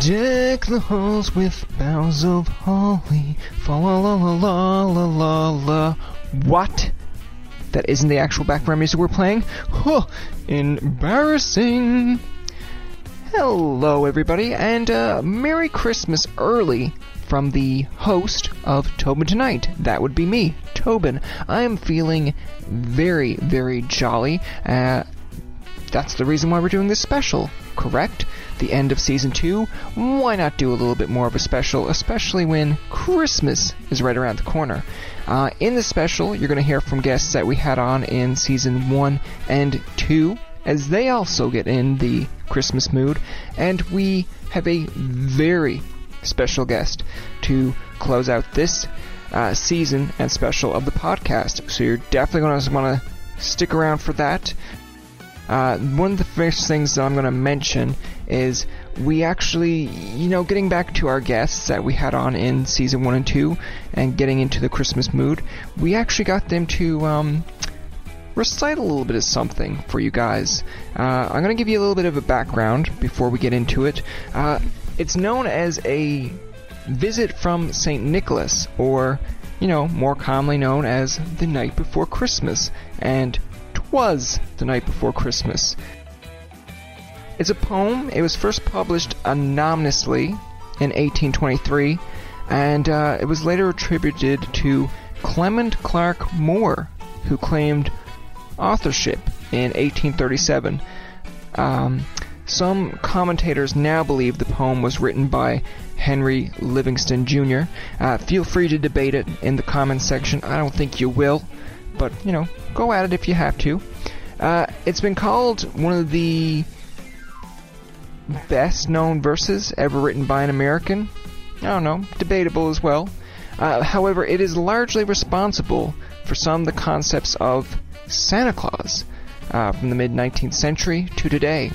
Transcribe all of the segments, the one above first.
Deck the halls with boughs of holly. Fa la la la la la la la. What? That isn't the actual background music we're playing? Huh, embarrassing. Hello, everybody, and uh, Merry Christmas early from the host of Tobin Tonight. That would be me, Tobin. I am feeling very, very jolly. Uh, that's the reason why we're doing this special, correct? The end of season two. Why not do a little bit more of a special, especially when Christmas is right around the corner? Uh, in the special, you're going to hear from guests that we had on in season one and two as they also get in the Christmas mood, and we have a very special guest to close out this uh, season and special of the podcast. So you're definitely going to want to stick around for that. Uh, one of the first things that I'm going to mention is we actually, you know, getting back to our guests that we had on in season one and two, and getting into the Christmas mood, we actually got them to um, recite a little bit of something for you guys. Uh, I'm going to give you a little bit of a background before we get into it. Uh, it's known as a visit from St. Nicholas, or, you know, more commonly known as the night before Christmas, and twas the night before Christmas. It's a poem. It was first published anonymously in 1823, and uh, it was later attributed to Clement Clarke Moore, who claimed authorship in 1837. Um, some commentators now believe the poem was written by Henry Livingston Jr. Uh, feel free to debate it in the comments section. I don't think you will, but you know, go at it if you have to. Uh, it's been called one of the best known verses ever written by an American. I don't know, debatable as well. Uh, however, it is largely responsible for some of the concepts of Santa Claus uh, from the mid 19th century to today.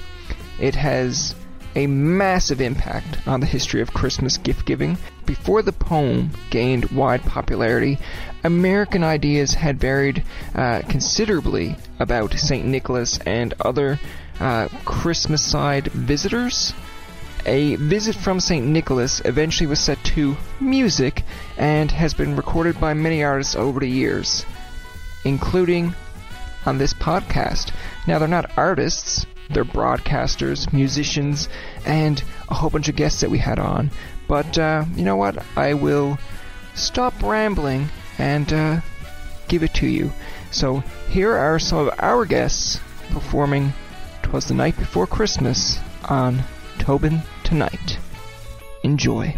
It has a massive impact on the history of Christmas gift giving. Before the poem gained wide popularity, American ideas had varied uh, considerably about St. Nicholas and other uh, Christmas side visitors. A visit from St. Nicholas eventually was set to music and has been recorded by many artists over the years, including on this podcast. Now, they're not artists, they're broadcasters, musicians, and a whole bunch of guests that we had on. But uh, you know what? I will stop rambling and uh, give it to you. So, here are some of our guests performing Twas the Night Before Christmas on Tobin Tonight. Enjoy.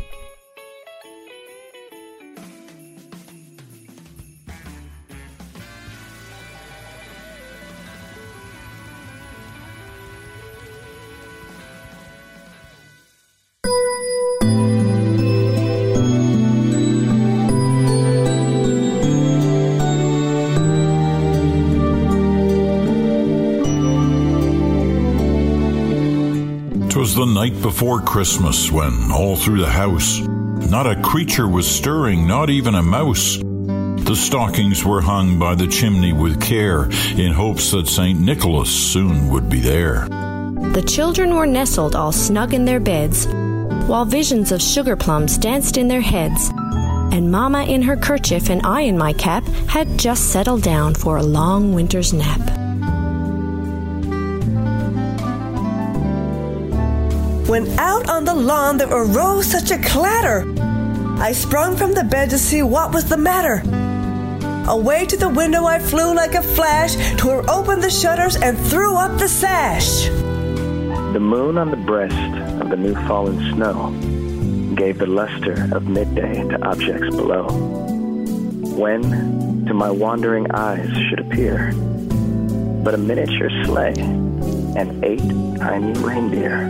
The night before Christmas when, all through the house, not a creature was stirring, not even a mouse. The stockings were hung by the chimney with care, in hopes that St. Nicholas soon would be there. The children were nestled all snug in their beds, while visions of sugar plums danced in their heads. And Mamma in her kerchief and I in my cap had just settled down for a long winter's nap. When out on the lawn there arose such a clatter, I sprung from the bed to see what was the matter. Away to the window I flew like a flash, tore open the shutters and threw up the sash. The moon on the breast of the new fallen snow gave the luster of midday to objects below. When to my wandering eyes should appear but a miniature sleigh and eight tiny reindeer.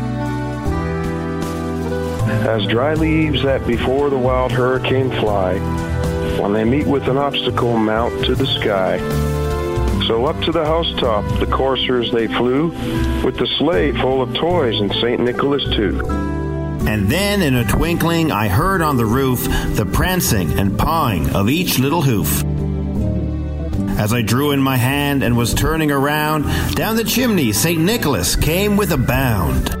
As dry leaves that before the wild hurricane fly, when they meet with an obstacle mount to the sky. So up to the housetop the coursers they flew, with the sleigh full of toys and St. Nicholas too. And then in a twinkling I heard on the roof the prancing and pawing of each little hoof. As I drew in my hand and was turning around, down the chimney St. Nicholas came with a bound.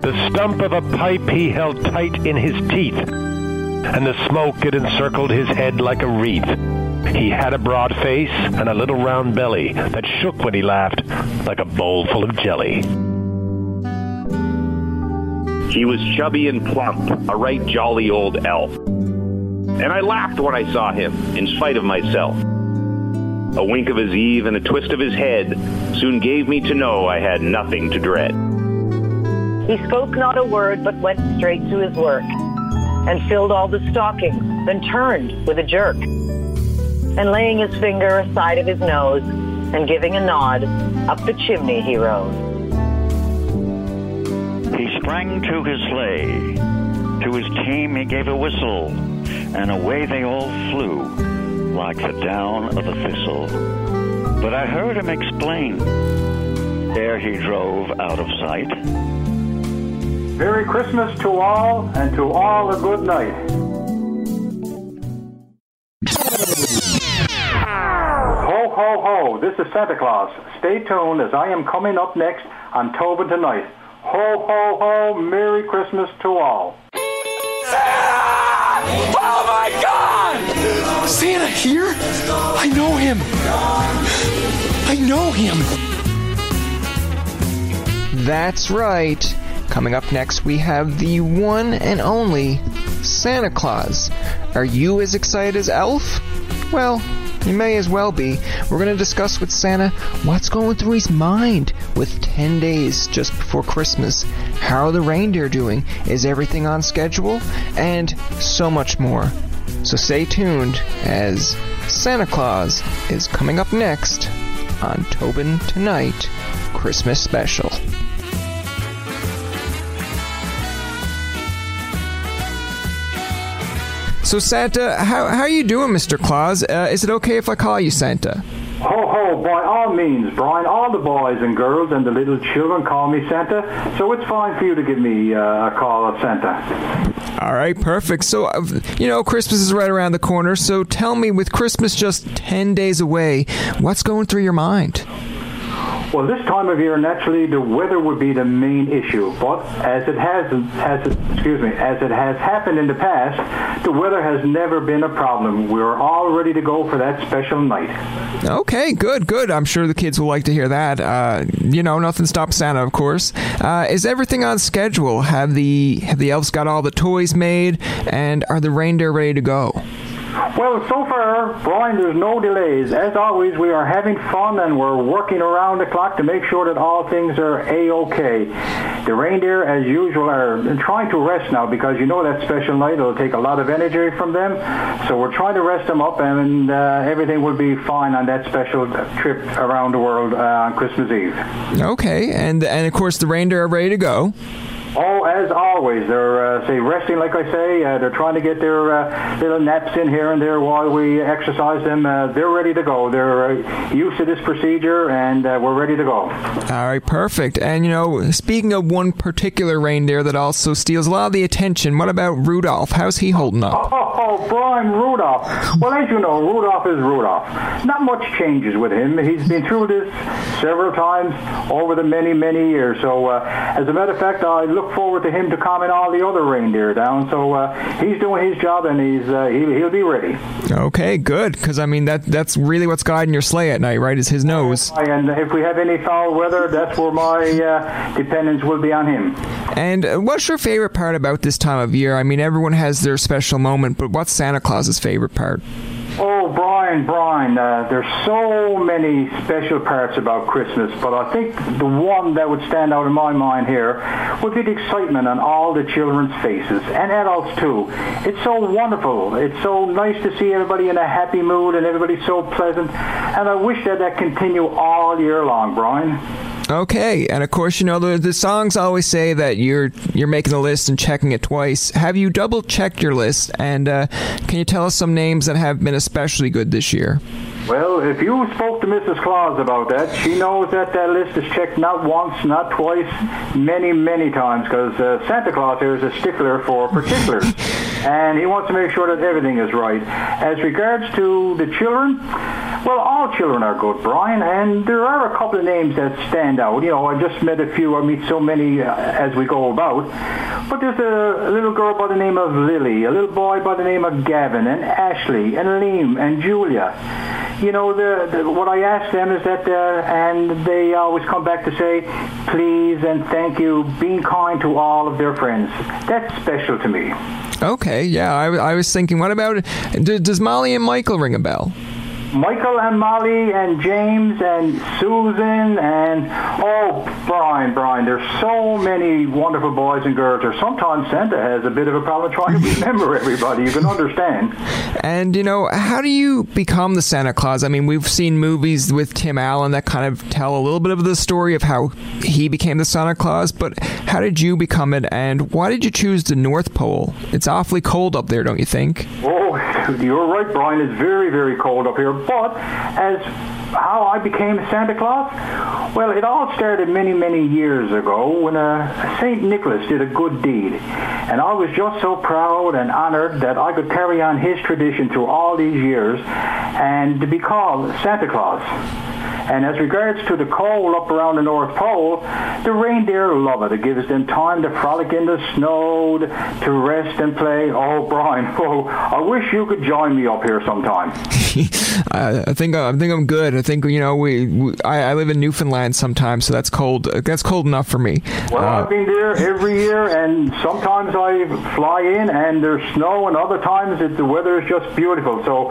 The stump of a pipe he held tight in his teeth, and the smoke it encircled his head like a wreath. He had a broad face and a little round belly that shook when he laughed like a bowl full of jelly. He was chubby and plump, a right jolly old elf. And I laughed when I saw him, in spite of myself. A wink of his eve and a twist of his head soon gave me to know I had nothing to dread. He spoke not a word, but went straight to his work, and filled all the stockings, then turned with a jerk. And laying his finger aside of his nose, and giving a nod, up the chimney he rose. He sprang to his sleigh. To his team he gave a whistle, and away they all flew, like the down of a thistle. But I heard him explain, ere he drove out of sight. Merry Christmas to all, and to all a good night. Ho, ho, ho, this is Santa Claus. Stay tuned as I am coming up next on Tobin Tonight. Ho, ho, ho, Merry Christmas to all. Oh my God! Santa here? I know him. I know him. That's right. Coming up next, we have the one and only Santa Claus. Are you as excited as Elf? Well, you may as well be. We're going to discuss with Santa what's going through his mind with 10 days just before Christmas. How are the reindeer doing? Is everything on schedule? And so much more. So stay tuned as Santa Claus is coming up next on Tobin Tonight Christmas Special. So Santa, how how are you doing, Mr. Claus? Uh, is it okay if I call you Santa? Ho, ho, by all means, Brian. All the boys and girls and the little children call me Santa, so it's fine for you to give me uh, a call of Santa. All right, perfect. So, uh, you know, Christmas is right around the corner. So tell me, with Christmas just 10 days away, what's going through your mind? Well, this time of year, naturally, the weather would be the main issue. But as it has, has excuse me, as it has happened in the past, the weather has never been a problem. We're all ready to go for that special night. Okay, good, good. I'm sure the kids will like to hear that. Uh, you know, nothing stops Santa, of course. Uh, is everything on schedule? Have the have the elves got all the toys made, and are the reindeer ready to go? Well, so far, Brian, there's no delays. As always, we are having fun and we're working around the clock to make sure that all things are a-okay. The reindeer, as usual, are trying to rest now because you know that special night will take a lot of energy from them. So we're trying to rest them up and uh, everything will be fine on that special trip around the world uh, on Christmas Eve. Okay, and and of course the reindeer are ready to go. Oh, as always, they're uh, say resting, like I say. Uh, they're trying to get their uh, little naps in here and there while we exercise them. Uh, they're ready to go. They're uh, used to this procedure, and uh, we're ready to go. All right, perfect. And you know, speaking of one particular reindeer that also steals a lot of the attention, what about Rudolph? How's he holding up? Oh, oh Brian Rudolph. Well, as you know, Rudolph is Rudolph. Not much changes with him. He's been through this several times over the many, many years. So, uh, as a matter of fact, I look forward to him to calming all the other reindeer down. So uh, he's doing his job, and he's uh, he, he'll be ready. Okay, good. Because I mean, that that's really what's guiding your sleigh at night, right? Is his nose. And if we have any foul weather, that's where my uh, dependence will be on him. And uh, what's your favorite part about this time of year? I mean, everyone has their special moment, but what's Santa Claus's favorite part? Oh, Brian, Brian, uh, there's so many special parts about Christmas, but I think the one that would stand out in my mind here would be the excitement on all the children's faces, and adults too. It's so wonderful. It's so nice to see everybody in a happy mood and everybody so pleasant, and I wish that that continue all year long, Brian. Okay, and of course, you know the the songs always say that you're you're making the list and checking it twice. Have you double checked your list? And uh, can you tell us some names that have been especially good this year? Well, if you spoke to Mrs. Claus about that, she knows that that list is checked not once, not twice, many, many times, because uh, Santa Claus here is a stickler for particulars, and he wants to make sure that everything is right. As regards to the children, well, all children are good, Brian, and there are a couple of names that stand out. You know, I just met a few. I meet so many uh, as we go about. But there's a, a little girl by the name of Lily, a little boy by the name of Gavin, and Ashley, and Liam, and Julia you know, the, the, what I ask them is that, uh, and they always come back to say, please and thank you, being kind to all of their friends. That's special to me. Okay, yeah, I, I was thinking, what about does Molly and Michael ring a bell? Michael and Molly and James and Susan and oh Brian, Brian, there's so many wonderful boys and girls. Or sometimes Santa has a bit of a problem trying to remember everybody. You can understand. And you know, how do you become the Santa Claus? I mean, we've seen movies with Tim Allen that kind of tell a little bit of the story of how he became the Santa Claus. But how did you become it? And why did you choose the North Pole? It's awfully cold up there, don't you think? Oh, you're right, Brian. It's very, very cold up here. But as how I became Santa Claus? Well, it all started many, many years ago when uh, St. Nicholas did a good deed. And I was just so proud and honored that I could carry on his tradition through all these years and to be called Santa Claus. And as regards to the cold up around the North Pole, the reindeer love it. It gives them time to frolic in the snow, to rest and play. Oh, Brian, oh, I wish you could join me up here sometime. I think I think I'm good. I think you know we, we I, I, live in Newfoundland sometimes, so that's cold. That's cold enough for me. Well, uh, I've been there every year, and sometimes I fly in and there's snow, and other times it, the weather is just beautiful. So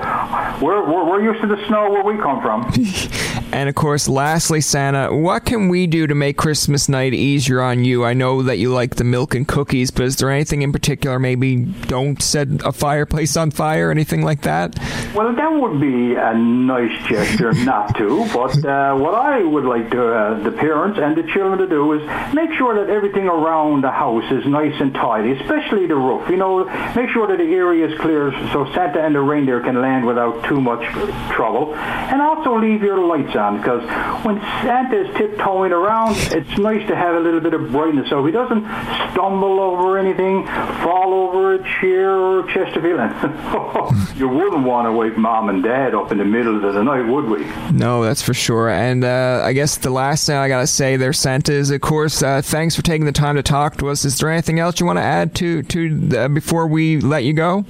we're, we're, we're used to the snow where we come from. and of course, lastly, Santa, what can we do to make Christmas night easier on you? I know that you like the milk and cookies, but is there anything in particular? Maybe don't set a fireplace on fire, anything like that? Well, that would be a nice gesture not to. But uh, what I would like to, uh, the parents and the children to do is make sure that everything around the house is nice and tidy, especially the roof. You know, make sure that the area is clear so Santa and the reindeer can land without too much trouble. And also leave your lights on because when Santa is tiptoeing around, it's nice to have a little bit of brightness so he doesn't stumble over anything, fall over a chair or chest of Chesterfield. you wouldn't want to wake mom and dad up in the middle of the night, would we? No, that's for sure. And uh, I guess the last thing I gotta say there, Santa, is of course, uh, thanks for taking the time to talk to us. Is there anything else you want to add to to uh, before we let you go?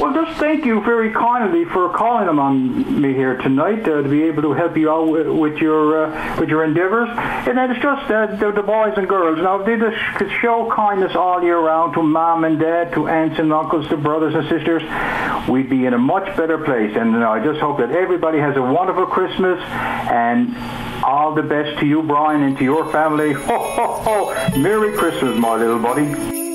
Well, just thank you very kindly for calling on me here tonight uh, to be able to help you out with, with your uh, with your endeavours. And it's just uh, the, the, boys and girls. Now, they just show kindness all year round to mom and dad, to aunts and uncles, to brothers and sisters. We'd be in a much better place. And I just hope that everybody has a wonderful Christmas and all the best to you, Brian, and to your family. Ho, ho, ho. Merry Christmas, my little buddy.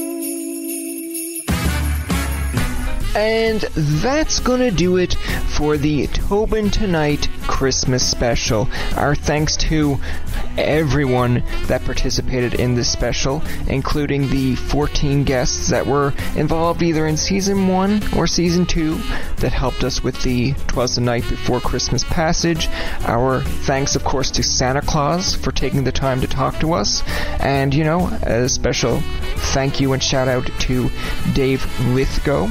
And that's gonna do it for the Tobin Tonight Christmas special. Our thanks to everyone that participated in this special, including the 14 guests that were involved either in season 1 or season 2 that helped us with the Twas the Night Before Christmas passage. Our thanks, of course, to Santa Claus for taking the time to talk to us. And, you know, a special thank you and shout out to Dave Lithgow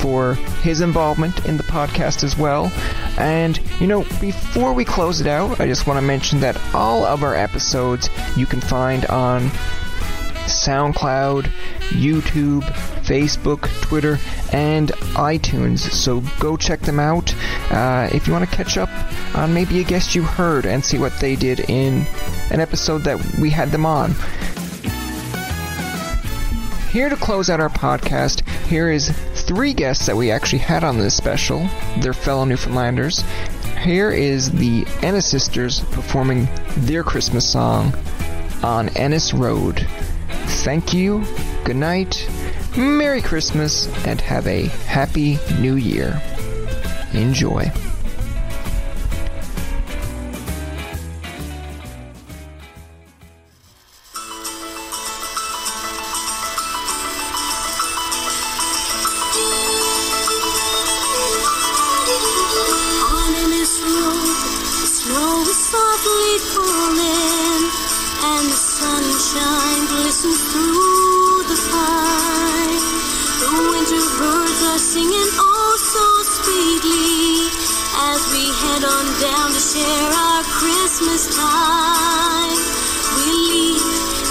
for his involvement in the podcast as well. And, you know, before we close it out, I just want to mention that all of our episodes you can find on SoundCloud, YouTube, Facebook, Twitter, and iTunes. So go check them out uh, if you want to catch up on maybe a guest you heard and see what they did in an episode that we had them on. Here to close out our podcast, here is three guests that we actually had on this special. They're fellow Newfoundlanders. Here is the Ennis sisters performing their Christmas song on Ennis Road. Thank you, good night, Merry Christmas, and have a Happy New Year. Enjoy. Share our Christmas time. We leave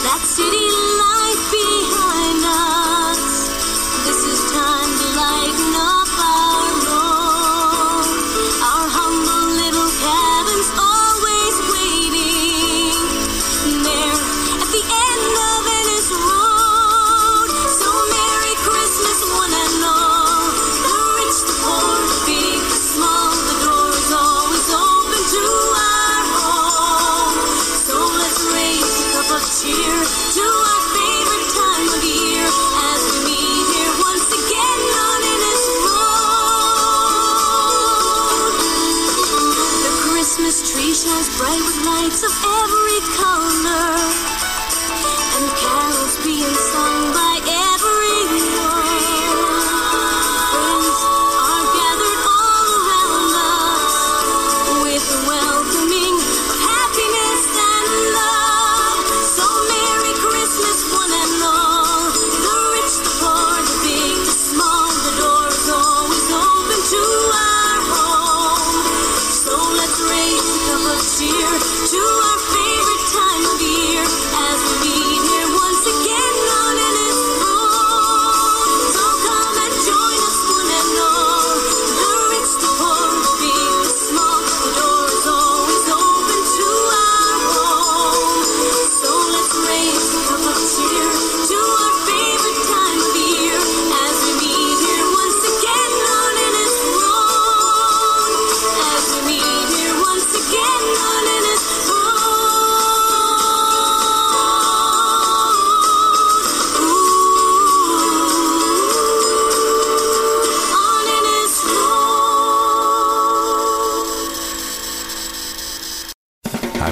that city bright